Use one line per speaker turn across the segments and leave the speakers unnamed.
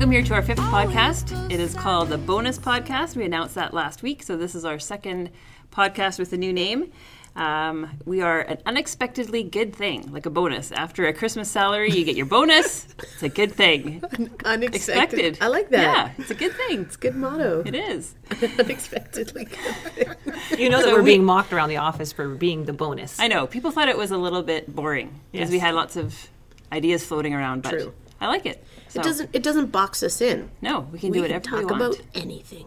watching it snow.
Welcome here to our fifth podcast. It is called the Bonus Podcast. We announced that last week, so this is our second podcast with a new name. Um, we are an unexpectedly good thing, like a bonus. After a Christmas salary, you get your bonus. It's a good thing.
Unexpected. I like that.
Yeah, it's a good thing.
It's a good motto.
It is.
Unexpectedly good.
You know that
So
we're
we-
being mocked around the office for being the bonus.
I know. People thought it was a little bit boring because
Yes.
we had lots of ideas floating around, but
True.
I like it. So,
It doesn't. It doesn't box us in.
No, we can
we
do
can
whatever
talk
we want.
about anything.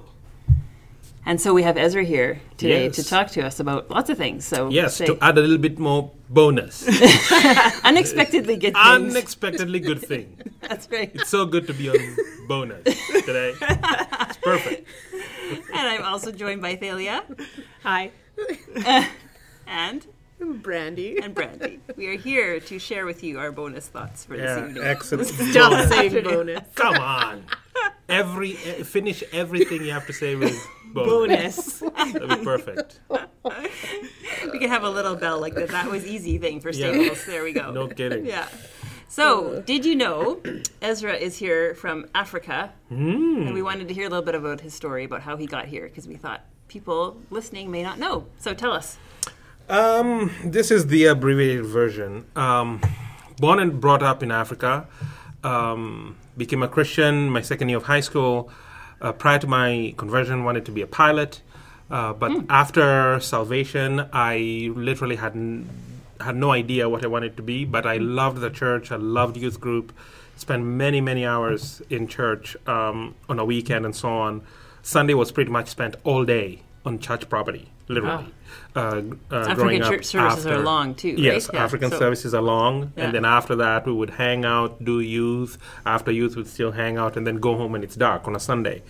And so we have Ezra here today
Yes.
to talk to us about lots of things. So
Yes,
say
to add a little bit more bonus.
unexpectedly good things.
Unexpectedly good thing.
That's right.
It's so good to be on bonus today. It's perfect.
And I'm also joined by Thalia
Hi.
and
Brandy.
and Brandy. We are here to share with you our bonus thoughts for this
Yeah,
evening.
excellent.
Stop
bonus.
saying bonus.
Come on. Every eh, finish everything you have to say with bonus.
Bonus.
That'd be perfect.
We can have a little bell like that. That was easy thing for
Yeah.
Staples. There we go.
No kidding.
Yeah. So, did you know Ezra is here from Africa?
Hmm.
And we wanted to hear a little bit about his story, about how he got here, because we thought people listening may not know. So, tell us.
Um, this is the abbreviated version. Um, born and brought up in Africa. Um, became a Christian my second year of high school. Uh, prior to my conversion, wanted to be a pilot. Uh, but after salvation, I literally had n- had no idea what I wanted to be. But I loved the church. I loved youth group. Spent many many hours in church um, on a weekend and so on. Sunday was pretty much spent all day on church property, literally. Uh, g- uh, growing
African
up
church services are
after-
long, too, right?
Yes,
Yeah,
African
so-
services are long,
Yeah.
and then after that we would hang out, do youth. After youth, we'd still hang out, and then go home and it's dark on a Sunday.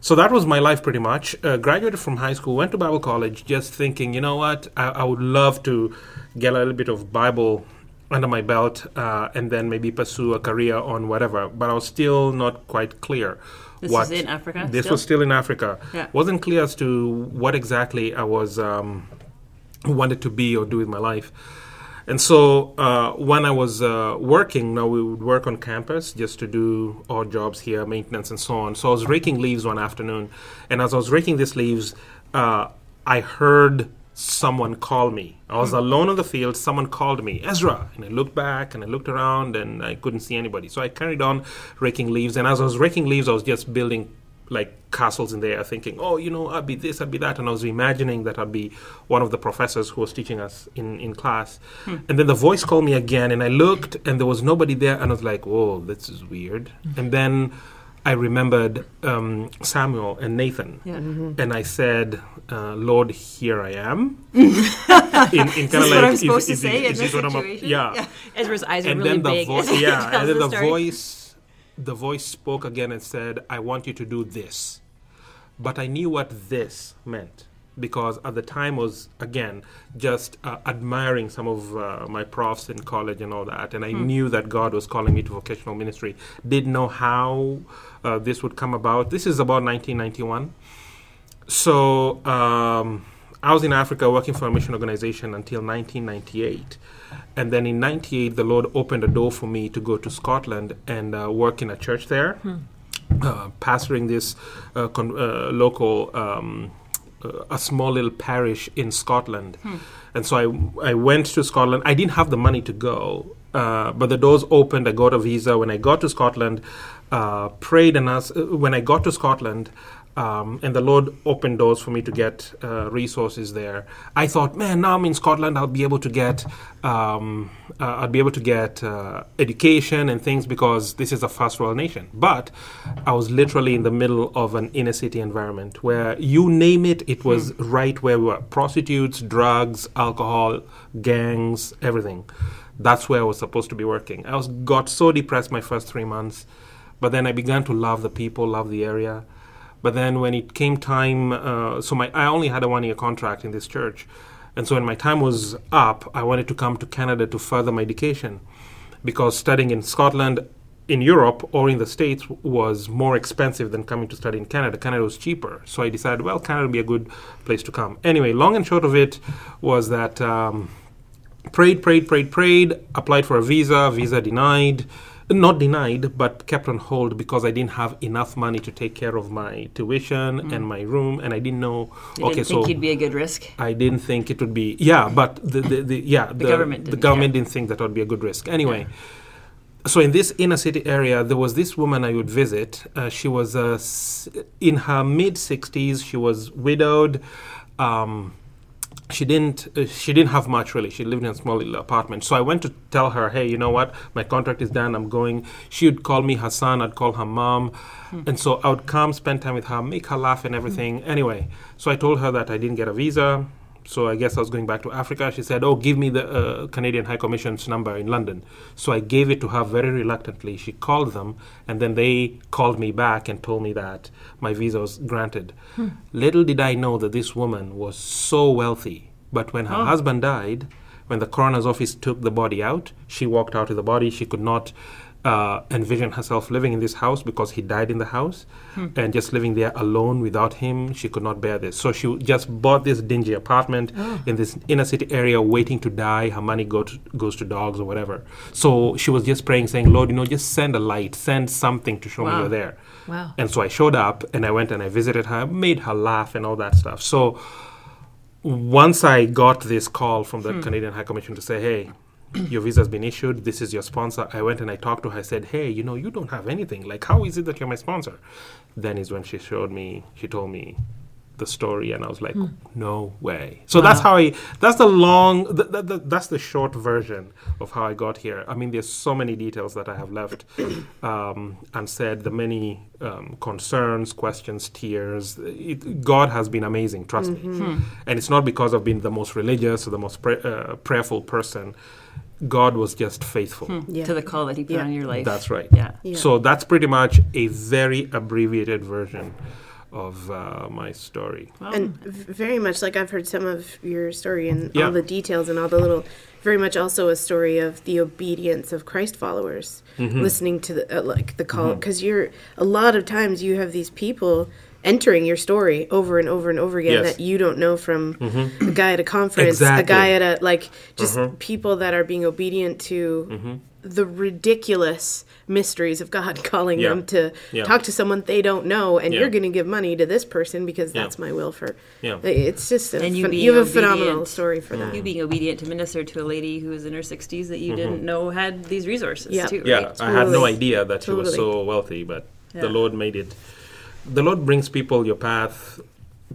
So that was my life pretty much. Uh, graduated from high school, went to Bible college, just thinking, you know what, I, I would love to get a little bit of Bible under my belt, uh, and then maybe pursue a career on whatever. But I was still not quite clear.
This
what
was in Africa
This
still?
was still in Africa.
Yeah.
Wasn't clear as to what exactly I was um, wanted to be or do with my life. And so uh, when I was uh, working, now we would work on campus just to do odd jobs here, maintenance and so on. So I was raking leaves one afternoon, and as I was raking these leaves, uh, I heard someone call me. I was hmm. alone on the field. Someone called me, Ezra, and I looked back and I looked around and I couldn't see anybody. So I carried on raking leaves, and as I was raking leaves, I was just building like castles in the air, thinking, "Oh, you know, I'd be this, I'd be that," and I was imagining that I'd be one of the professors who was teaching us in in class. Hmm. And then the voice called me again, and I looked, and there was nobody there, and I was like, "Whoa, this is weird." Hmm. And then I remembered um, Samuel and Nathan,
Yeah.
and I said, uh, "Lord, here I am." in in kind
this
of
what
like,
I'm supposed to
is,
say
is,
in
is
this
this what I'm up-
situation?
yeah
Yeah.
Ezra's eyes are really
then the
big.
voice,
as he
yeah, and then
the
the voice, the voice spoke again and said, "I want you to do this," but I knew what this meant because at the time was again just uh, admiring some of uh, my profs in college and all that, and I knew that God was calling me to vocational ministry. Didn't know how uh, this would come about. This is about 1991. So um, I was in Africa working for a mission organization until 1998. And then in 98, the Lord opened a door for me to go to Scotland and uh, work in a church there, uh, pastoring this uh, con- uh, local, um, a small little parish in Scotland. And so I, I went to Scotland. I didn't have the money to go, uh, but the doors opened. I got a visa. When I got to Scotland, uh, prayed and asked. Uh, when I got to Scotland, um, and the Lord opened doors for me to get uh, resources there. I thought, man, now I'm in Scotland, I'll be able to get, um, uh, I'll be able to get uh, education and things because this is a first world nation. But I was literally in the middle of an inner city environment where you name it, it was right where we were: prostitutes, drugs, alcohol, gangs, everything. That's where I was supposed to be working. I was got so depressed my first three months, but then I began to love the people, love the area. But then when it came time, uh, so my I only had a one year contract in this church, and so when my time was up, I wanted to come to Canada to further my education, because studying in Scotland, in Europe, or in the States was more expensive than coming to study in Canada. Canada was cheaper, so I decided, well, Canada would be a good place to come. Anyway, long and short of it was that. Um, prayed, prayed, prayed, prayed. Applied for a visa. Visa denied. Not denied, but kept on hold because I didn't have enough money to take care of my tuition and my room, and I didn't know.
You
okay,
didn't
so
think you'd be a good risk.
I didn't think it would be. Yeah, but the, the, the yeah the,
government
the
didn't,
government
yeah.
didn't think that would be a good risk. Anyway, so in this inner city area, there was this woman I would visit. Uh, she was uh, in her mid sixties. She was widowed. Um, she didn't uh, she didn't have much really. She lived in a small little apartment. So i went to tell her hey you know what? My contract is done. I'm going. She would call me her son. I'd call her mom. And so i would come spend time with her make her laugh and everything. Anyway so i told her that i didn't get a visa so i guess i was going back to africa. She said oh give me the uh, canadian high commission's number in london. So i gave it to her very reluctantly. She called them and then they called me back and told me that my visa was granted. Little did i know that this woman was so wealthy but when her husband died when the coroner's office took the body out she walked out of the body. She could not uh, envision herself living in this house because he died in the house and just living there alone without him she could not bear this. So she just bought this dingy apartment in this inner city area waiting to die. Her money go to, goes to dogs or whatever. So she was just praying saying lord you know just send a light send something to show me you're there.
Wow.
and so I showed up and I went and I visited her, made her laugh and all that stuff. So once I got this call from the Canadian High Commission to say, hey, your visa's been issued, this is your sponsor, I went and I talked to her. I said, hey, you know, you don't have anything. Like, how is it that you're my sponsor? Then is when she showed me, she told me the story and I was like, no way. So that's how I, that's the long, th- th- th- that's the short version of how I got here. I mean, there's so many details that I have left um, unsaid, the many um, concerns, questions, tears. It, God has been amazing, trust me. And it's not because I've been the most religious or the most uh, prayerful person. God was just faithful.
Yeah.
To the call that he put
Yeah.
on your life.
That's right.
Yeah.
Yeah.
So that's pretty much a very abbreviated version of uh, my story.
and very much like I've heard some of your story and
Yeah.
all the details and all the little, very much also a story of the obedience of Christ followers,
Mm-hmm.
listening to the uh, like the call because you're a lot of times you have these people entering your story over and over and over again
Yes. Mm-hmm.
that you don't know from a guy at a conference, a guy at a like just
Mhm.
people that are being obedient to.
Mm-hmm.
The ridiculous mysteries of God calling
Yeah.
them to
Yeah.
talk to someone they don't know, and
Yeah.
you're going to give money to this person because
Yeah.
that's my will for.
Yeah.
It's just a
And you
phen- you have a phenomenal story for that.
You being obedient to minister to a lady who was in her 60s that you didn't know had these resources
Yeah.
too,
Mm-hmm. Yeah,
right?
I had no idea that she was so wealthy, but
Yeah.
the Lord made it. The Lord brings people your path,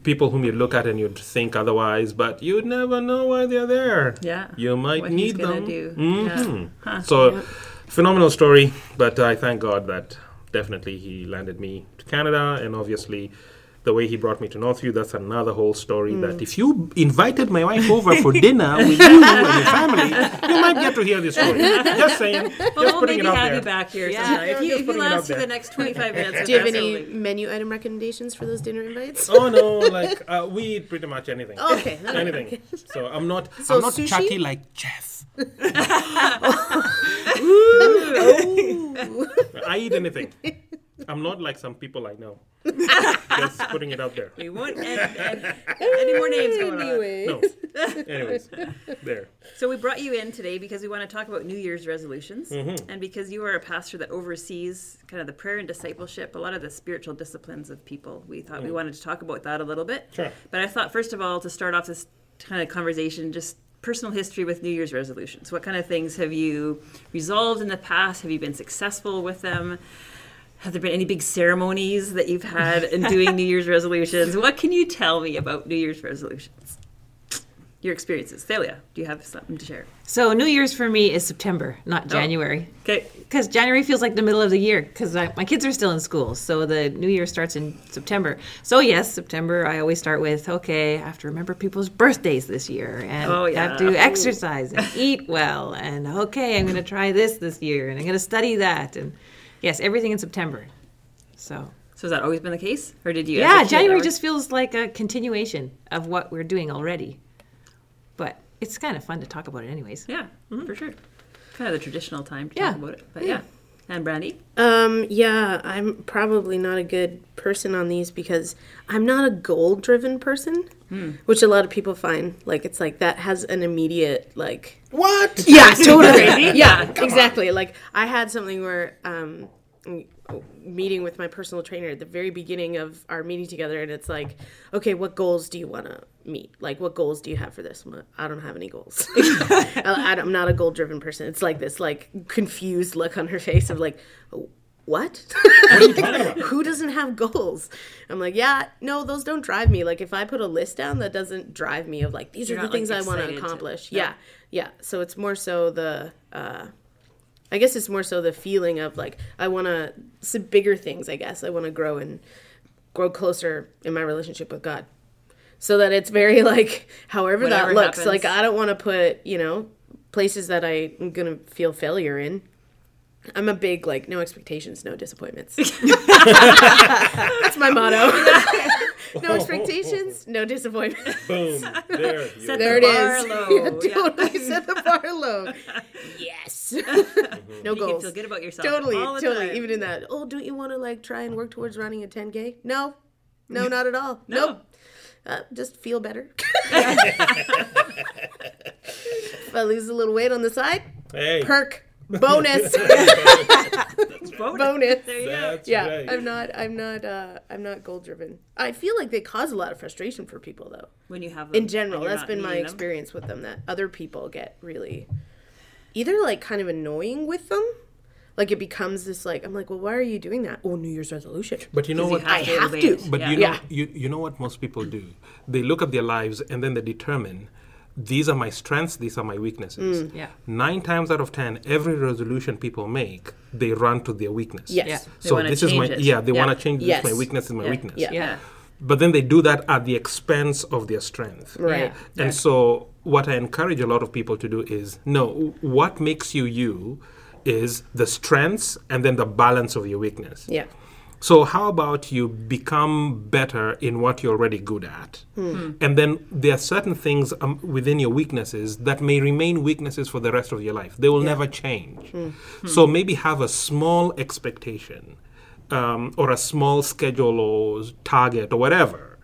people whom you look at and you'd think otherwise, but you'd never know why they're there.
Yeah.
You might
What
need them.
do.
Mhm.
Yeah.
So,
Yeah.
phenomenal story, but I thank God that definitely He landed me to Canada, and obviously. The way he brought me to Northview, that's another whole story.
Mm.
That if you invited my wife over for dinner with you and your family, you might get to hear this story. Just saying.
Well,
just
we'll
putting
maybe
it out
have
there.
you back here
Yeah.
sometime. If you, if you
putting it out
last for the next 25 minutes.
Do you have any
absolutely-
menu item recommendations for those dinner invites?
Oh no, like uh, we eat pretty much anything.
Okay, all right.
anything. So I'm not.
So
I'm not
sushi?
chatty like Jeff. I eat anything. I'm not like some people I know. Just putting it out there.
We won't add, add any more names going on.
Anyway.
No. Anyways, there.
So we brought you in today because we want to talk about New Year's resolutions,
Mm-hmm.
and because you are a pastor that oversees kind of the prayer and discipleship, a lot of the spiritual disciplines of people. We thought we wanted to talk about that a little bit.
Mm. Sure.
But I thought first of all to start off this kind of conversation, just personal history with New Year's resolutions. What kind of things have you resolved in the past? Have you been successful with them? Have there been any big ceremonies that you've had in doing New Year's resolutions? What can you tell me about New Year's resolutions? Your experiences. Thalia, do you have something to share?
So New Year's for me is September, not oh, January.
Okay.
Because January feels like the middle of the year because my kids are still in school. So the new year starts in September. So, yes, September, I always start with okay, I have to remember people's birthdays this year. And
Oh,
I have
yeah.
to exercise and eat well. And okay, I'm going to try this this year and I'm going to study that. And yes, everything in September. So,
So has that always been the case, or did you?
yeah, January just feels like a continuation of what we're doing already. But it's kind of fun to talk about it, anyways.
yeah, mm-hmm. for sure. Kind of the traditional time to
Yeah.
talk about it, but yeah. And Brandy?
Um, yeah, I'm probably not a good person on these because I'm not a goal driven person, which a lot of people find like it's like that has an immediate like
What?
yeah, totally. yeah, exactly. Like I had something where um meeting with my personal trainer at the very beginning of our meeting together and it's like, okay, what goals do you want to meet? Like what goals do you have for this? I'm like, I don't have any goals. I, I'm not a goal driven person. It's like this like confused look on her face of like what? Who doesn't have goals? I'm like, yeah, no, those don't drive me. Like if I put a list down that doesn't drive me of like these
You're
are the
not, like,
things I want to
excited to-
accomplish.
no.
yeah. Yeah. So it's more so the uh I guess it's more so the feeling of like I want to some bigger things. I guess I want to grow and grow closer in my relationship with God, so that it's very like however
Whatever
that looks.
happens.
Like I don't want to put you know places that I'm gonna feel failure in. I'm a big like no expectations, no disappointments. That's my motto. no expectations, no disappointments.
Boom. There. You
Set
There
the
it
bar
is.
low.
Yeah, totally set the bar low. Yes. no
You can
goals.
feel good about yourself.
Totally,
all the
totally.
time.
Even in that. Oh, don't you want to like try and work towards running a 10k? No, no, not at all.
No.
Nope. Uh, just feel better. if I lose a little weight on the side,
Hey.
perk, bonus,
Bonus.
bonus.
There you go.
Yeah,
right.
I'm not. I'm not. Uh, I'm not goal driven. I feel like they cause a lot of frustration for people, though.
When you have them
In general,
and you're
that's
not
been my
meeting them.
experience with them. That other people get really either like kind of annoying with them. Like it becomes this like I'm like, well, why are you doing that? Oh, New Year's resolution.
But you know
You
what?
have
I
to
have
obey
to.
But
Yeah.
you know,
Yeah.
you, you know what most people do? They look at their lives and then they determine these are my strengths, these are my weaknesses.
Mm.
Yeah.
Nine times out of ten, every resolution people make, they run to their weakness.
Yes.
Yeah.
So this is my
it.
yeah. They
Yeah.
want to change
Yes.
this. My weakness is my
Yeah.
weakness.
Yeah.
Yeah.
But then they do that at the expense of their strength.
Right.
Yeah.
And so, what I encourage a lot of people to do is no, what makes you you is the strengths and then the balance of your weakness.
Yeah.
So, how about you become better in what you're already good at? And then there are certain things um, within your weaknesses that may remain weaknesses for the rest of your life. They will never change. So, maybe have a small expectation um, or a small schedule or target or whatever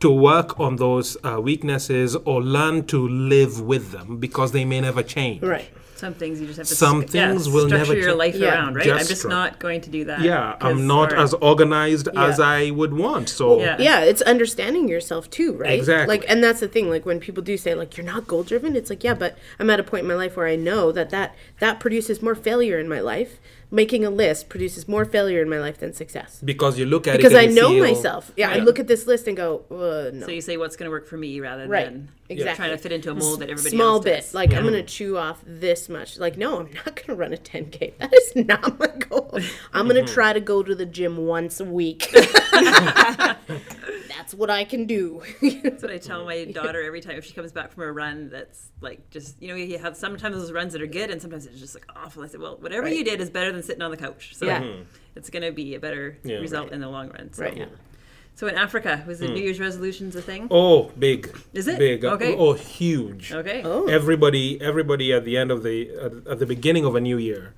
to work on those uh, weaknesses or learn to live with them because they may never change.
Right.
Some things you just have to
Some
sc- yeah,
things will
structure
never
your life
Yeah.
around, right?
Just
I'm just
stru-
not going to do that.
Yeah, I'm not
or-
as organized as I would want. So,
Yeah.
Yeah, it's understanding yourself too, right?
Exactly.
Like, and that's the thing. Like when people do say like you're not goal driven, it's like yeah, but I'm at a point in my life where I know that that that produces more failure in my life. Making a list produces more failure in my life than success.
because you look at it. Because I
know
feel-
myself. Yeah, I look at this list and go, uh, no.
So you say what's going to work for me rather
Right.
than
Exactly.
trying to fit into a mold that everybody
small
else
bit.
does.
Like I'm gonna chew off this much. Like no, I'm not gonna run a 10k. That is not my goal. I'm gonna mm-hmm. try to go to the gym once a week. That's what I can do.
That's what I tell my daughter every time if she comes back from a run that's like just you know you have sometimes those runs that are good and sometimes it's just like awful. I said, well, whatever
Right.
you did is better than sitting on the couch. So
Yeah. Mm-hmm.
it's going to be a better
Yeah.
result in the long run. So.
Right. Yeah.
So in Africa, was the New Year's resolutions a thing?
Oh, big.
Is it?
big? uh,
Okay.
Oh, huge.
Okay.
Oh.
Everybody, everybody at the end of the uh, at the beginning of a new year,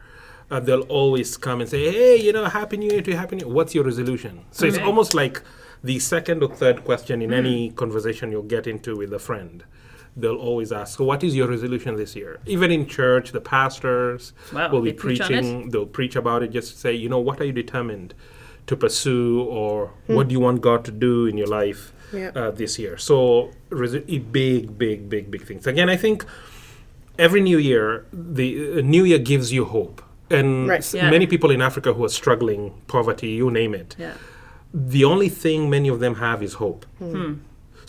uh, they'll always come and say, "Hey, you know, Happy New Year to you, Happy New Year. What's your resolution?" So it's almost like the second or third question in any conversation you'll get into with a friend. They'll always ask, "So, what is your resolution this year?" Even in church, the pastors
Wow,
will be
they preach
preaching. They'll preach about it. Just say, you know, what are you determined to pursue, or what do you want God to do in your life
Yeah.
uh, this year? So, big, big, big, big things. Again, I think every new year, the uh, new year gives you hope. And
Right.
s-
Yeah.
many people in Africa who are struggling, poverty, you name it,
Yeah.
the only thing many of them have is hope.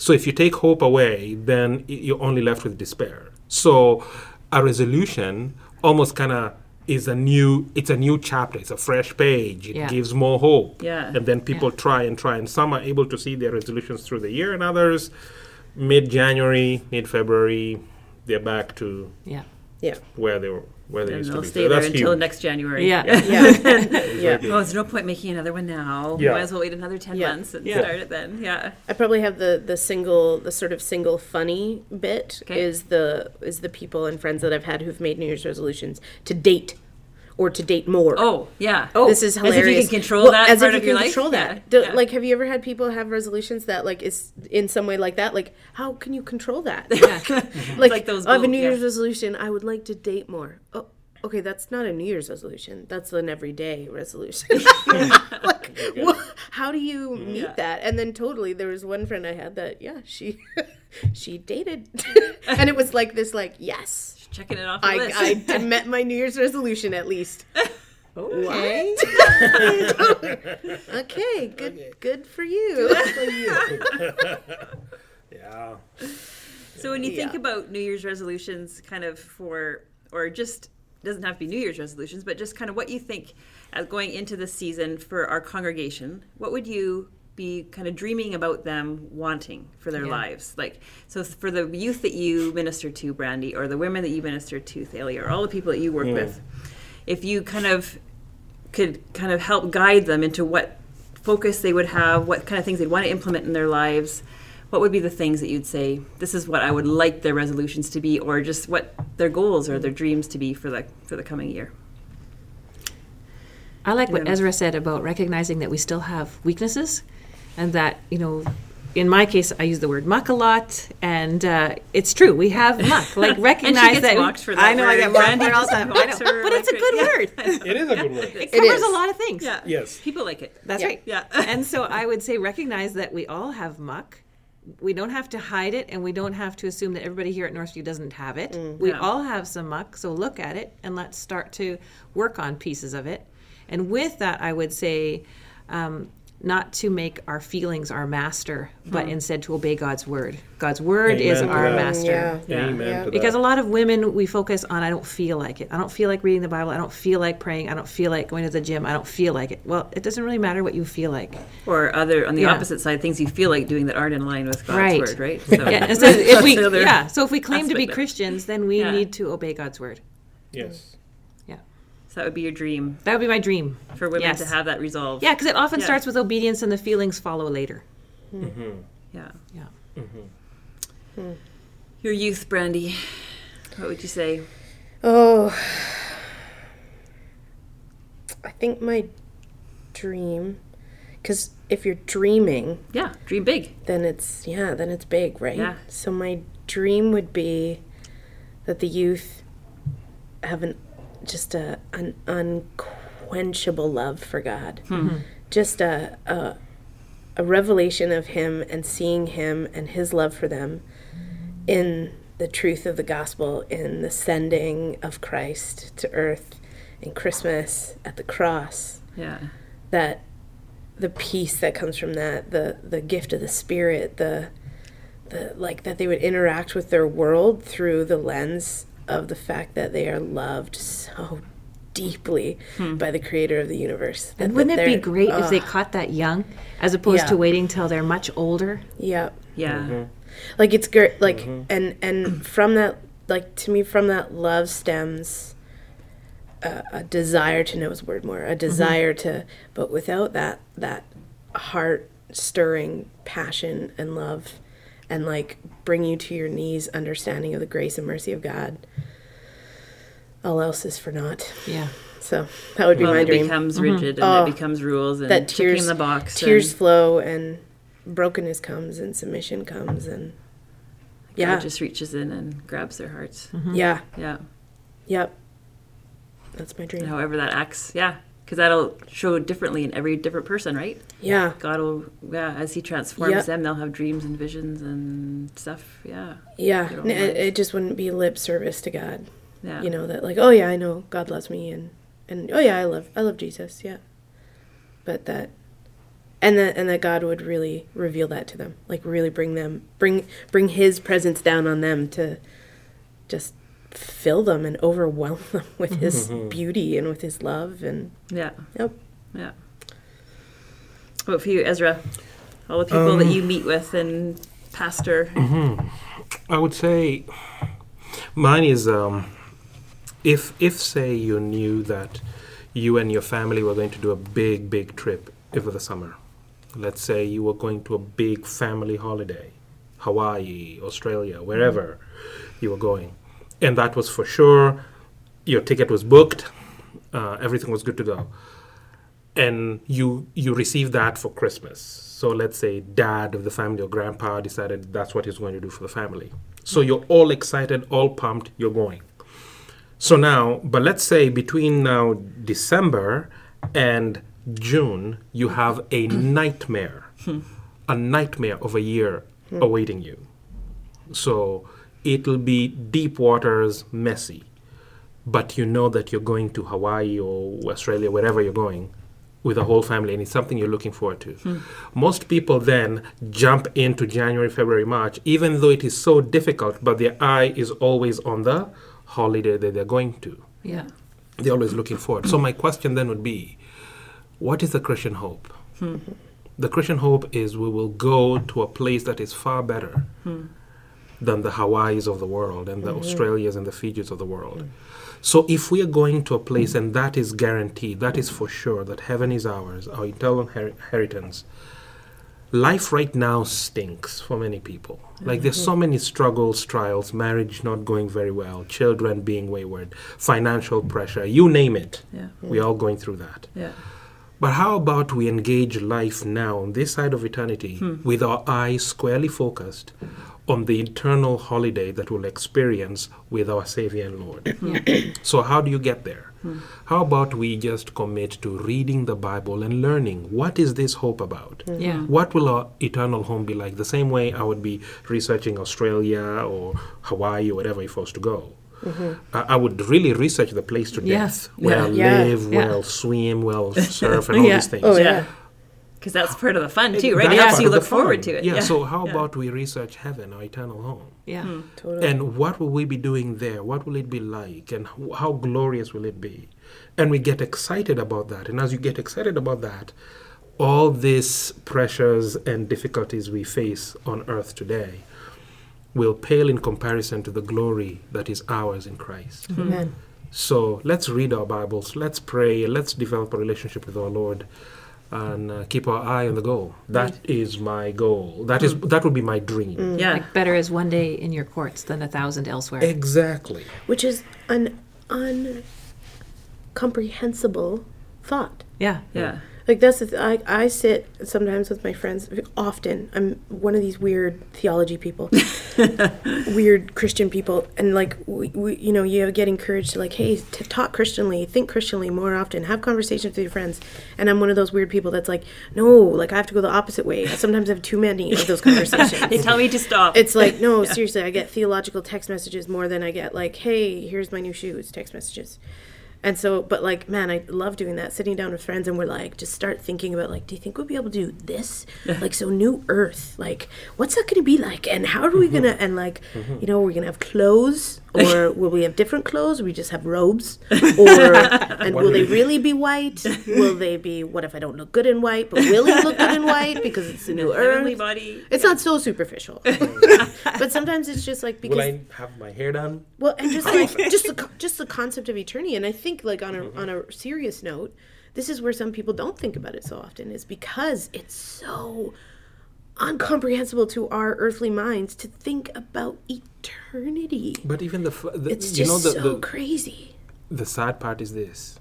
So if you take hope away, then you're only left with despair. So a resolution almost kind of is a new it's a new chapter it's a fresh page it
Yeah.
gives more hope
Yeah.
and then people try and try and some are able to see their resolutions through the year and others mid january mid february they're back to
Yeah.
Yeah.
where they were where they
And
used to
they'll
be
stay
so
there
that's
until
huge.
next January.
Yeah.
Yeah. yeah.
Oh, there's no point making another one now.
Yeah.
Might as well wait another 10
Yeah.
months and
Yeah.
start it then. Yeah.
I probably have the the single the sort of single funny bit
Okay.
is the is the people and friends that I've had who've made New Year's resolutions to date or to date more.
Oh, yeah.
Oh, this is hilarious.
As if you can control
Well,
that
As
part
if
of
you
your
can
life.
control that.
Yeah,
Do-
yeah.
Like, have you ever had people have resolutions that like is in some way like that? Like, how can you control that? like,
like those
I have a New Year's resolution. I would like to date more. Oh, okay, that's not a New Year's resolution. That's an everyday resolution. like, how do you meet
Yeah.
that? And then totally, there was one friend I had that yeah she she dated, and it was like this like yes.
Checking it off the
I,
list.
I did- met my New Year's resolution at least.
Okay.
Okay, good good for you.
Yeah.
So when you think about New Year's resolutions, kind of for, or just doesn't have to be New Year's resolutions, but just kind of what you think as going into the season for our congregation, what would you be kind of dreaming about them wanting for their lives? Like, so for the youth that you minister to, Brandy, or the women that you minister to, Thalia, or all the people that you work hmm. with, if you kind of could kind of help guide them into what focus they would have, what kind of things they'd want to implement in their lives, what would be the things that you'd say this is what I would like their resolutions to be, or just what their goals or their dreams to be for the for the coming year?
I like what Ezra said about recognizing that we still have weaknesses, and that you know, in my case, I use the word muck a lot, and uh, it's true. We have muck. Like recognize
gets
that.
mocked for that
I know I
word.
get mocked for it all the time. I
mocks
know,
her
but it's a good
it-
word.
It is a good word.
It
It
covers
is.
a lot of things.
Yeah.
Yes.
People like it.
That's
Yeah.
right.
Yeah.
and so I would say recognize that we all have muck. We don't have to hide it, and we don't have to assume that everybody here at Northview doesn't have it. we
Yeah.
all have some muck, so look at it and let's start to work on pieces of it. And with that, I would say um, not to make our feelings our master, but hmm. instead to obey God's word. God's word is
Amen to
our
that.
master.
yeah.
Yeah.
Amen
Yeah.
Because
that.
a lot of women, we focus on, I don't feel like it. I don't feel like reading the Bible. I don't feel like praying. I don't feel like going to the gym. I don't feel like it. Well, it doesn't really matter what you feel like.
Or other on the
Yeah.
opposite side, things you feel like doing that aren't in line with God's
Right.
word, right? So
Yeah, so if we,
that's the other
yeah, so if we claim to be
aspect of it.
Christians, then we
Yeah.
need to obey God's word.
Yes.
Yeah,
So that would be your dream
that would be my dream.
for women
Yes.
to have that resolve.
Yeah, because it often
Yeah.
starts with obedience, and the feelings follow later. Mm-hmm.
Yeah.
Yeah. Mm-hmm.
Your youth, Brandy. What would you say?
Oh, I think my dream, because if you're dreaming,
Yeah, dream big.
then it's yeah, then it's big, right?
Yeah.
So my dream would be that the youth have an just a an unquenchable love for God, hmm. Hmm. just a, a a revelation of Him and seeing Him and His love for them in the truth of the gospel, in the sending of Christ to earth, in Christmas at the cross.
Yeah.
that the peace that comes from that the the gift of the spirit the the like that they would interact with their world through the lens of the fact that they are loved so deeply hmm. by the creator of the universe. That,
And wouldn't it be
they're-
great if they caught that young, as opposed
Yeah.
to waiting till they're much older?
yeah.
Yeah.
like it's great like mm-hmm. and and from that like to me from that love stems a, a desire to know his word more a mm-hmm. desire to but without that that heart stirring passion and love and like bring you to your knees understanding of the grace and mercy of god all else is for naught
Yeah.
so that would be
Well,
my
it
dream
becomes rigid and mm-hmm.
Oh,
it becomes rules and
that
ticking
tears
the box.
tears
and
flow and brokenness comes and submission comes and yeah
God just reaches in and grabs their hearts. Mm-hmm.
yeah
Yeah.
Yep. That's my dream.
However that acts. Yeah. Because that'll show differently in every different person, right?
Yeah.
God will, yeah, as He transforms
Yeah.
them, they'll have dreams and visions and stuff. Yeah.
Yeah. It, it just wouldn't be lip service to God.
Yeah.
You know that like, oh yeah, I know God loves me and and oh yeah, I love I love Jesus. Yeah. But that and that and that God would really reveal that to them. Like really bring them bring bring his presence down on them to just fill them and overwhelm them with his beauty and with his love and
Yeah.
yep.
Yeah. What for you, Ezra? All the people
Um,
that you meet with and pastor.
I would say mine is um, if if say you knew that you and your family were going to do a big big trip over the summer. Let's say you were going to a big family holiday, Hawaii, Australia, wherever you were going, and that was for sure. Your ticket was booked, uh, everything was good to go, and you you receive that for Christmas. So let's say dad of the family or grandpa decided that's what he's going to do for the family. So hmm. you're all excited, all pumped, you're going. So now, but let's say between now December and June, you have a nightmare, hmm. a nightmare of a year hmm. awaiting you. So it'll be deep waters, messy. But you know that you're going to Hawaii or Australia, wherever you're going, with the whole family, and it's something you're looking forward to. Hmm. Most people then jump into January, February, March, even though it is so difficult, but their eye is always on the holiday that they're going to.
Yeah.
They're always looking forward. So, my question then would be what is the Christian hope? Hmm. The Christian hope is we will go to a place that is far better hmm. Than the Hawaiis of the world and the mm-hmm. Australias and the Fijis of the world. So if we are going to a place and that is guaranteed, that is for sure, that heaven is ours, our eternal her- inheritance, life right now stinks for many people. Like there's so mm-hmm. many struggles, trials, marriage not going very well, children being wayward, financial mm-hmm. pressure, you name it.
Yeah.
We're all going through that.
Yeah.
But how about we engage life now on this side of eternity hmm. with our eyes squarely focused on the eternal holiday that we'll experience with our Savior and Lord? so, how do you get there? Hmm. How about we just commit to reading the Bible and learning what is this hope about?
Yeah.
What will our eternal home be like? The same way I would be researching Australia or Hawaii or wherever if I was to go. Mm-hmm. I, I would really research the place to
Yeah.
death, where
Yeah.
I'll
Yeah.
live,
Yeah.
where I'll swim, where I'll surf, and all
Yeah.
these things.
Oh,
Yeah.
Yeah.
Because that's part of the fun too, right?
That's
It helps you look forward to it.
Yeah, so how about we research heaven, our eternal home?
Yeah. Hmm.
Totally.
And what will we be doing there? What will it be like? And how glorious will it be? And we get excited about that. And as you get excited about that, all these pressures and difficulties we face on earth today will pale in comparison to the glory that is ours in Christ.
Amen.
So let's read our Bibles, let's pray, let's develop a relationship with our Lord, and uh, keep our eye on the goal. Mm. That is my goal. That is mm. that would be my dream. Mm.
Yeah.
Like better is one day in your courts than a thousand elsewhere.
Exactly.
Which is an uncomprehensible thought.
yeah.
Yeah.
Like that's the th- I I sit sometimes with my friends. Often I'm one of these weird theology people, weird Christian people, and like we, we you know you get encouraged to like hey to talk Christianly, think Christianly more often, have conversations with your friends. And I'm one of those weird people that's like no, like I have to go the opposite way. Sometimes I have too many of those conversations.
They tell me to stop.
It's like, no, seriously, I get theological text messages more than I get like, hey, here's my new shoes text messages. And so, but like, man, I love doing that, sitting down with friends and we're like, just start thinking about like, do you think we'll be able to do this? like, so new earth, like, what's that going to be like? And how are we mm-hmm. going to, and like, mm-hmm. you know, we're going to have clothes or will we have different clothes? Or we just have robes? Or, and will they really be white? Will they be, what if I don't look good in white, but will he look good in white because it's a new earth?
body.
It's not so superficial, but sometimes it's just like because
Will I have my hair done?
well, and just like just the just the concept of eternity, and I think like on a mm-hmm. on a serious note, this is where some people don't think about it so often, is because it's so incomprehensible to our earthly minds to think about eternity.
But even the, the
It's
you
just
know the,
so
the
crazy.
the sad part is this.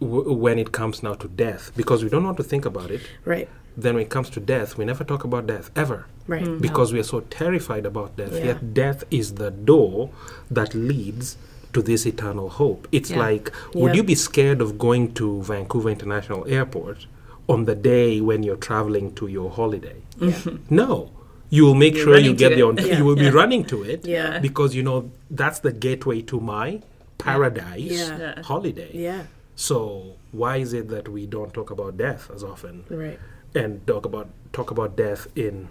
W- when it comes now to death, because we don't want to think about it,
Right.
then when it comes to death, we never talk about death ever.
Right. Mm-hmm.
Because we are so terrified about death.
Yeah.
Yet death is the door that leads to this eternal hope. It's
Yeah.
like, would
Yeah.
you be scared of going to Vancouver International Airport on the day when you're traveling to your holiday? No. You will make
You're
sure you get
to
there on
Yeah.
You will be running to it
Yeah.
because you know that's the gateway to my paradise
Yeah.
Yeah.
holiday.
Yeah.
So why is it that we don't talk about death as often?
Right.
and talk about talk about death in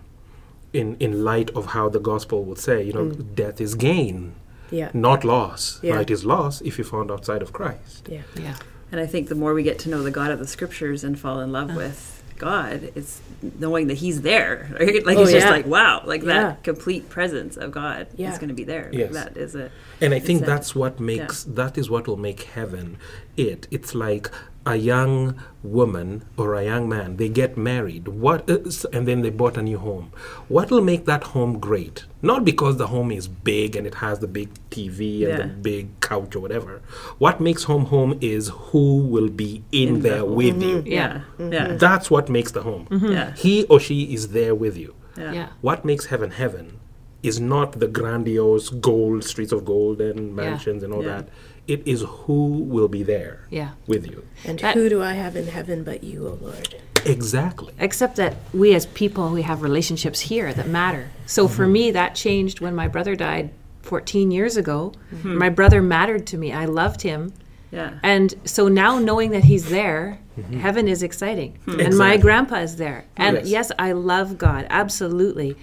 in in light of how the gospel would say you know mm. death is gain
Yeah.
not loss
Yeah.
right is loss if you found outside of christ
Yeah.
Yeah.
And I think the more we get to know the God of the Scriptures and fall in love with God, it's knowing that He's there. Right? Like
Oh,
it's just like wow, like
Yeah.
that complete presence of God
Yeah.
is going to be there.
Yes.
That is it.
and i think that's what makes that is what will make heaven it it's like a young woman or a young man they get married. What is, and then they bought a new home. What will make that home great? Not because the home is big and it has the big tv and the big couch or whatever. What makes home home is who will be in, there with you.
Yeah. Yeah.
that's what makes the home.
Yeah.
he or she is there with you.
Yeah.
Yeah.
what makes heaven heaven is not the grandiose gold streets of gold and mansions and all
Yeah.
that it is who will be there
Yeah.
with you
And
That-
who do I have in heaven but you, O Lord?
exactly
Except that we as people, we have relationships here that matter. So for mm-hmm. me, that changed when my brother died 14 years ago. Mm-hmm. My brother mattered to me. I loved him.
Yeah.
And so now knowing that he's there, mm-hmm. heaven is exciting. Hmm. And my grandpa is there. And
Yes.
yes. I love God, absolutely.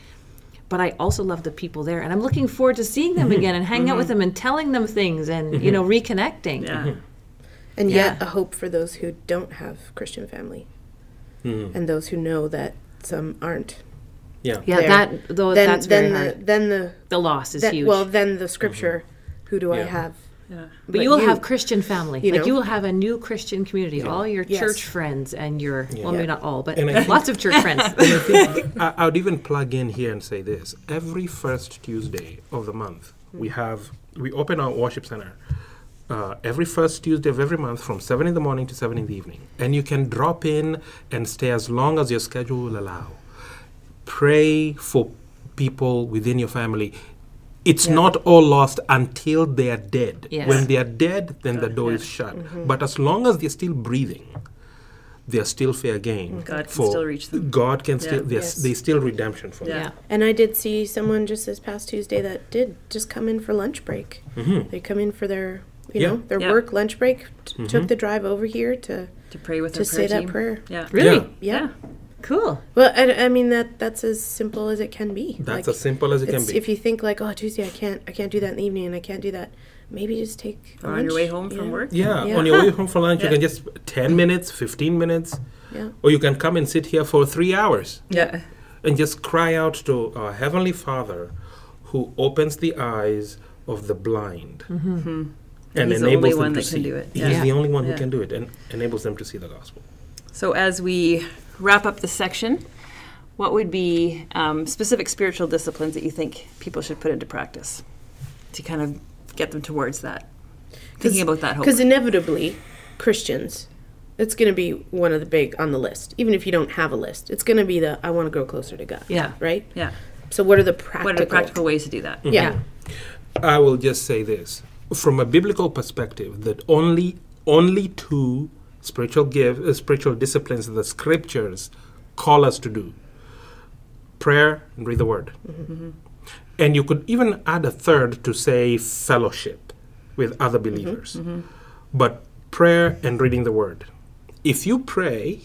But I also love the people there. And I'm looking forward to seeing them again and hanging out with mm-hmm. them and telling them things and, you mm-hmm. know, reconnecting.
Yeah. Mm-hmm.
And yet a hope for those who don't have Christian family.
Mm-hmm.
And those who know that some aren't.
yeah
Yeah,
there.
that though
then
that's very
then the
hard.
then the
The loss is
that,
huge.
well then the scripture who do I have?
Yeah.
But, you will
you-
have Christian family.
you
like
know?
you will have a new Christian community. All your
Yes.
church friends and your well, maybe not all, but
think-
lots of church friends.
I, I would even plug in here and say this every first tuesday of the month we have we open our worship center uh, every first tuesday of every month from 7 in the morning to 7 in the evening and you can drop in and stay as long as your schedule will allow pray for people within your family it's not all lost until they are dead
Yes.
when they are dead then the door is shut mm-hmm. but as long as they're still breathing they're still fair game
God can
for-
still reach them.
God can still
Yeah.
there's
Yes.
there's still redemption for
Yeah.
them.
yeah.
And I did see someone just this past Tuesday that did just come in for lunch break. Mm-hmm. They come in for their you
Yeah.
know, their
Yeah.
work lunch break, t- took mm-hmm. the drive over here to
To pray with
to say
prayer
that prayer.
Yeah.
Really?
Yeah.
Yeah.
Cool.
Well, I, I mean that that's as simple as it can be.
That's
Like,
as simple as it can be.
If you think like, oh, Tuesday I can't, I can't do that in the evening, and I can't do that, maybe just take a
Or on your
lunch,
way home
you
from work.
yeah,
Yeah.
on your way home for lunch,
Yeah.
you can just 10 minutes, 15 minutes,
Yeah.
or you can come and sit here for three hours
Yeah.
and just cry out to our Heavenly Father who opens the eyes of the blind and
Mm-hmm. He's the
enables
only
them
one
to
that
see.
can do it.
He's
Yeah.
the only one
Yeah.
who can do it and enables them to see the gospel.
So as we wrap up this section, what would be um, specific spiritual disciplines that you think people should put into practice to kind of get them towards that? Thinking about that hope.
Because inevitably, Christians, it's going to be one of the big on the list. Even if you don't have a list, it's going to be the I want to grow closer to God.
Yeah.
Right.
Yeah.
So what are the practical?
What are the practical ways to do that?
Yeah.
I will just say this from a biblical perspective that only only two spiritual give uh, spiritual disciplines that the scriptures call us to do. Prayer and read the word. Mm-hmm. And you could even add a third to say fellowship with other mm-hmm. believers. Mm-hmm. But prayer and reading the word. If you pray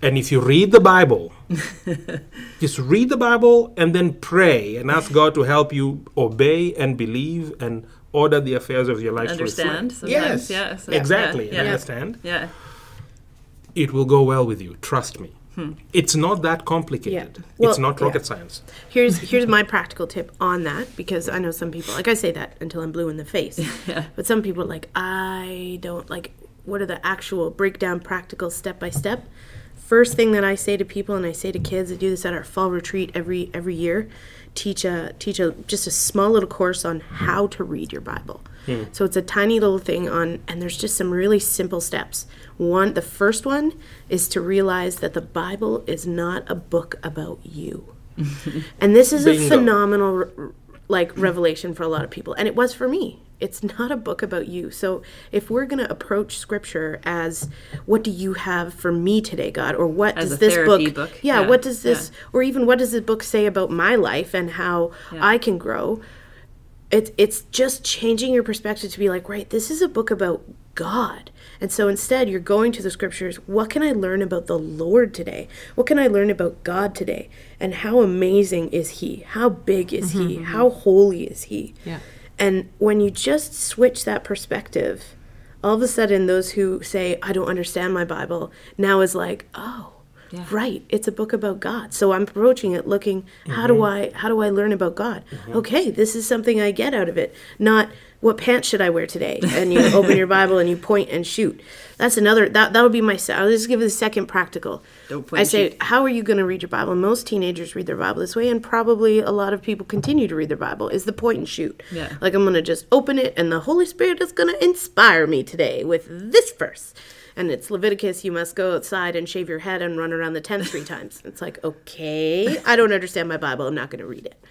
and if you read the bible just read the Bible and then pray and ask God to help you obey and believe and order the affairs of your life. to
Understand
reflect.
sometimes,
Yes,
yeah, so-
exactly.
yeah, yeah.
Understand.
Yeah.
It will go well with you. Trust me. Hmm. It's not that complicated.
Yeah. Well,
it's not
yeah.
rocket science.
Here's here's my practical tip on that because I know some people like I say that until I'm blue in the face. yeah. But some people are like I don't like what are the actual breakdown practical step by step. First thing that I say to people and I say to kids, I do this at our fall retreat every every year, teach a teach a just a small little course on how to read your Bible. Hmm. So it's a tiny little thing on and there's just some really simple steps. One the first one is to realize that the Bible is not a book about you. And this is a phenomenal like revelation for a lot of people and it was for me. It's not a book about you. So if we're going to approach scripture as what do you have for me today, God, or what
As
does this book,
book,
Yeah,
yeah,
what does this or even what does this book say about my life and how I can grow? It's it's just changing your perspective to be like, right, this is a book about God. And so instead you're going to the scriptures, what can I learn about the Lord today? What can I learn about God today? And how amazing is he? How big is he? Mm-hmm, mm-hmm. How holy is he?
Yeah.
And when you just switch that perspective, all of a sudden those who say, I don't understand my Bible, now is like, oh, right, it's a book about God. So I'm approaching it looking, how do mm-hmm. I how do I learn about God? Mm-hmm. Okay, this is something I get out of it. Not what pants should I wear today? And you open your Bible and you point and shoot. That's another that that'll be my. I'll just give you the second practical.
Don't point
I say,
shoot.
how are you going to read your Bible? Most teenagers read their Bible this way, and probably a lot of people continue to read their Bible. Is the point and shoot?
Yeah.
Like I'm going to just open it, and the Holy Spirit is going to inspire me today with this verse. And it's Leviticus, you must go outside and shave your head and run around the tent three times. It's like, okay, I don't understand my Bible. I'm not going to read it.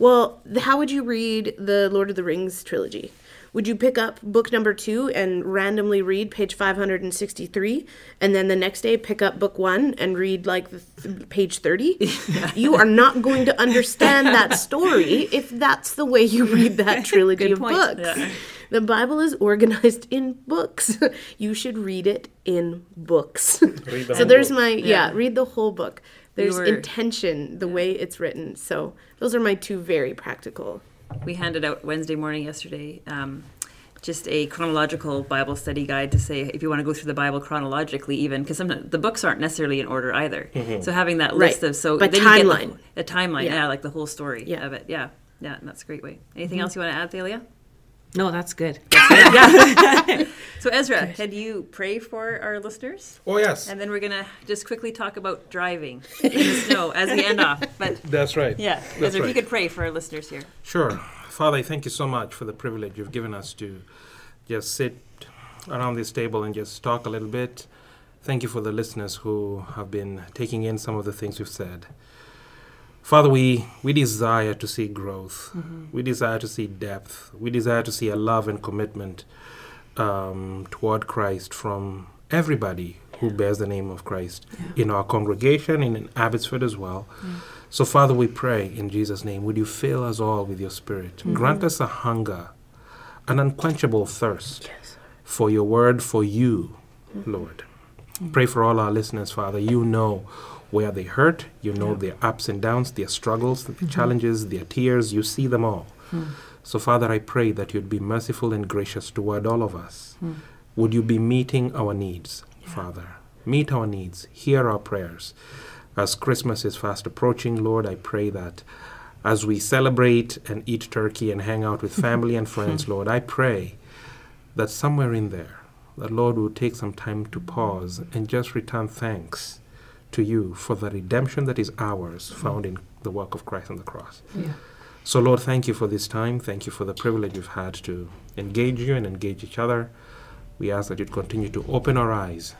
Well, how would you read the Lord of the Rings trilogy? Would you pick up book number two and randomly read page 563, and then the next day pick up book one and read like the th- page 30? You are not going to understand that story if that's the way you read that trilogy of
point.
books.
Yeah.
The Bible is organized in books. you should read it in books.
Read the
so
whole
there's
book.
my yeah, read the whole book. There's
were-
intention the way it's written. So those are my two very practical.
we handed out Wednesday morning yesterday um, just a chronological Bible study guide to say if you want to go through the Bible chronologically, even because sometimes the books aren't necessarily in order either. So having that list
Right.
of so
But
then you get the
timeline.
a timeline,
Yeah.
yeah. like the whole story
Yeah.
of it, yeah, yeah, and that's a great way. Anything else you want to add, Thalia?
No, that's good.
So Ezra, can you pray for our listeners?
Oh, yes.
And then we're gonna just quickly talk about driving in the snow as we end off. But
That's right.
yeah,
That's
Ezra, if you could pray for our listeners here.
Sure. Father, thank you so much for the privilege you've given us to just sit around this table and just talk a little bit. Thank you for the listeners who have been taking in some of the things you've said. Father, we, we desire to see growth. Mm-hmm. We desire to see depth. We desire to see a love and commitment um, toward Christ from everybody who bears the name of Christ in our congregation and in Abbotsford as well. Mm. So, Father, we pray in Jesus' name, would you fill us all with your Spirit? Mm-hmm. Grant us a hunger, an unquenchable thirst for your word, for you, mm-hmm. Lord. Pray for all our listeners, Father. You know where they hurt, you know their ups and downs, their struggles, their mm-hmm. challenges, their tears. You see them all. Mm. So, Father, I pray that you'd be merciful and gracious toward all of us. Mm. Would you be meeting our needs, Father? Meet our needs. Hear our prayers. As Christmas is fast approaching, Lord, I pray that as we celebrate and eat turkey and hang out with family and friends, Lord, I pray that somewhere in there, that Lord will take some time to pause and just return thanks to you for the redemption that is ours, found in the work of Christ on the cross. So, Lord, thank you for this time. Thank you for the privilege we've had to engage you and engage each other. We ask that you'd continue to open our eyes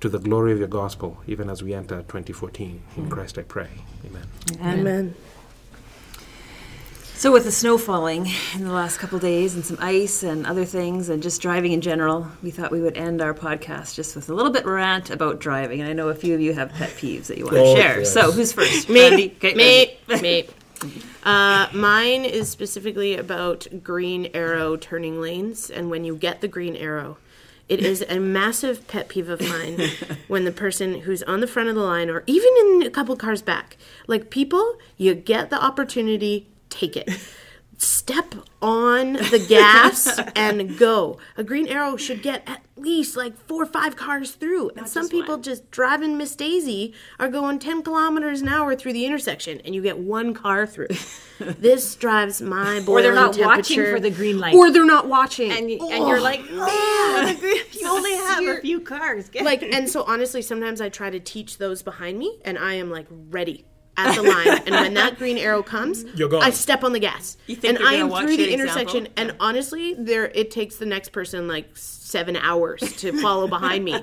to the glory of your gospel, even as we enter 2014. In mm. Christ I pray. Amen.
Amen.
So with the snow falling in the last couple days and some ice and other things and just driving in general, we thought we would end our podcast just with a little bit rant about driving. And I know a few of you have pet peeves that you want to
Oh,
share.
yes.
So who's first?
Me,
Randy? Okay,
me, me. Uh, mine is specifically about green arrow turning lanes, and when you get the green arrow, it is a massive pet peeve of mine when the person who's on the front of the line, or even in a couple cars back, like people, you get the opportunity, take it. Step on the gas and go. A green arrow should get at least like four or five cars through. And some
just
people
one.
just driving Miss Daisy are going 10 kilometers an hour through the intersection and you get one car through. this drives my boiling
Or they're not watching for the green light.
Or they're not watching.
and, you, and you're
Oh,
like,
man.
Oh, you only have a few cars. Get
like and so honestly sometimes i try to teach those behind me and i am like ready at the line and when that green arrow comes
You're gone.
i step on the gas.
You think
and
you're
i am
watch
through the intersection
example?
and honestly there it takes the next person like seven hours to follow behind me.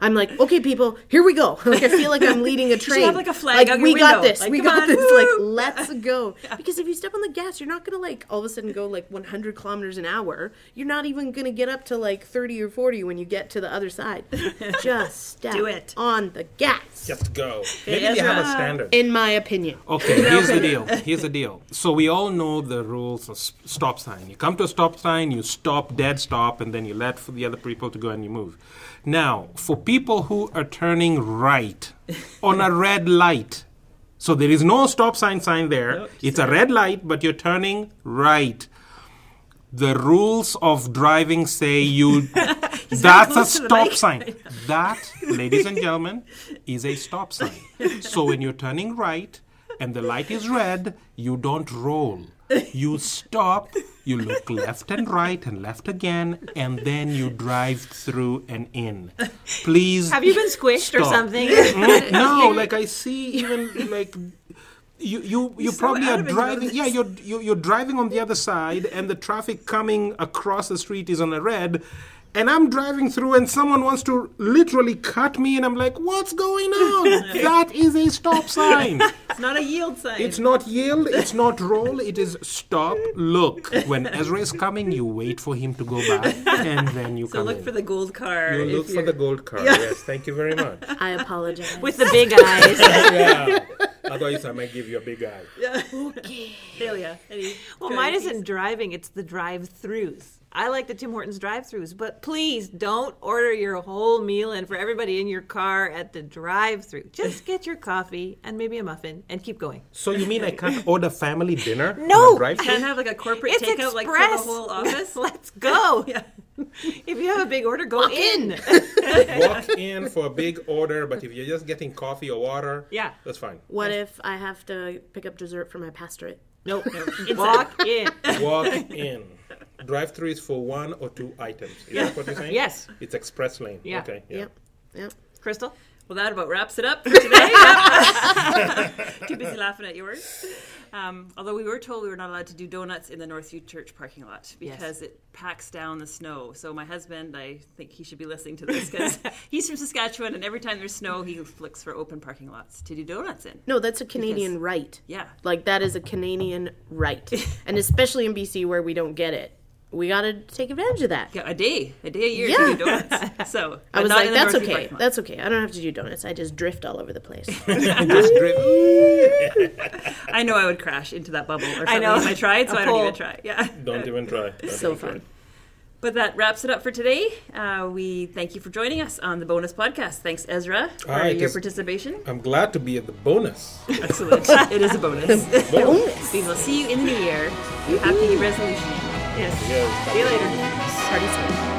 I'm like okay people here we go. Like i feel like i'm leading a train
have, like, a flag on
we got
window.
this.
Like,
we got
on,
this. Like let's go. Because if you step on the gas you're not gonna like all of a sudden go like 100 kilometers an hour. You're not even gonna get up to like 30 or 40 when you get to the other side. Just step
Do it.
on the gas.
Just go. Maybe they have a standard.
in my opinion
Okay, here's the deal. Here's the deal. So we all know the rules of stop sign. You come to a stop sign, you stop, dead stop, and then you let for the other people to go and you move. Now, for people who are turning right on a red light, so there is no stop sign sign there. it's a red light, but you're turning right. The rules of driving say you. that's a
close to the
stop sign. That, ladies and gentlemen, is a stop sign. So when you're turning right and the light is red, you don't roll. You stop You look left and right and left again, and then you drive through and in. Please.
Have you been squished or something?
Mm, no, like I see even like you you you
so
probably are driving. Yeah, you're, you're you're driving on the other side, and the traffic coming across the street is on a red. And I'm driving through, and someone wants to literally cut me, and I'm like, "What's going on? that is a stop sign.
It's not a yield sign.
It's not yield, it's not roll, it is stop, look. When Ezra is coming, you wait for him to go back, and then you come.
so
come
look
in.
for the gold car.
you look for
you're-
the gold card. Yes, thank you very much.
I apologize.
With the big eyes.
yeah. Otherwise, I might give you a big eye.
Delia. Any
Well, mine isn't driving, it's the drive throughs. I like the Tim Hortons drive throughs, but please don't order your whole meal in for everybody in your car at the drive through. Just get your coffee and maybe a muffin and keep going.
So you mean I can't order family dinner?
No.
On a
Can't have like a corporate
It's
takeout like for the whole office.
Let's go.
yeah.
If you have a big order, go in.
Walk in for a big order, but if you're just getting coffee or water,
Yeah.
that's fine.
What if I have to pick up dessert for my pastorate?
Nope. Walk in.
Walk in. Drive through is for one or two items. Is that what you're saying?
Yes.
It's express lane.
Yeah.
Okay. Yeah.
Yep. Yep.
Crystal?
Well, that about wraps it up for today. Too busy laughing at yours. Um, although we were told we were not allowed to do donuts in the Northview Church parking lot because it packs down the snow. So my husband, I think he should be listening to this because he's from Saskatchewan, and every time there's snow, he looks for open parking lots to do donuts in.
No, that's a Canadian right.
Yeah.
Like that is a Canadian right, and especially in BC where we don't get it, we got to take advantage of that.
Yeah, a day, a day a year
Yeah.
to do donuts. So
I was like, that's okay. That's okay. I don't have to do donuts. I just drift all over the place.
Just drive-
I know I would crash into that bubble or something
I know.
if I tried, so
A
I don't even
pole.
try. Yeah.
Don't even try. Don't
so
even try.
fun.
But that wraps it up for today. Uh, we thank you for joining us on the bonus podcast. Thanks, Ezra, for
All right,
your participation.
I'm glad to be at the bonus.
Excellent. it is a bonus.
bonus.
we will see you in the new year. Happy resolution.
Yes.
See you later.
Party soon.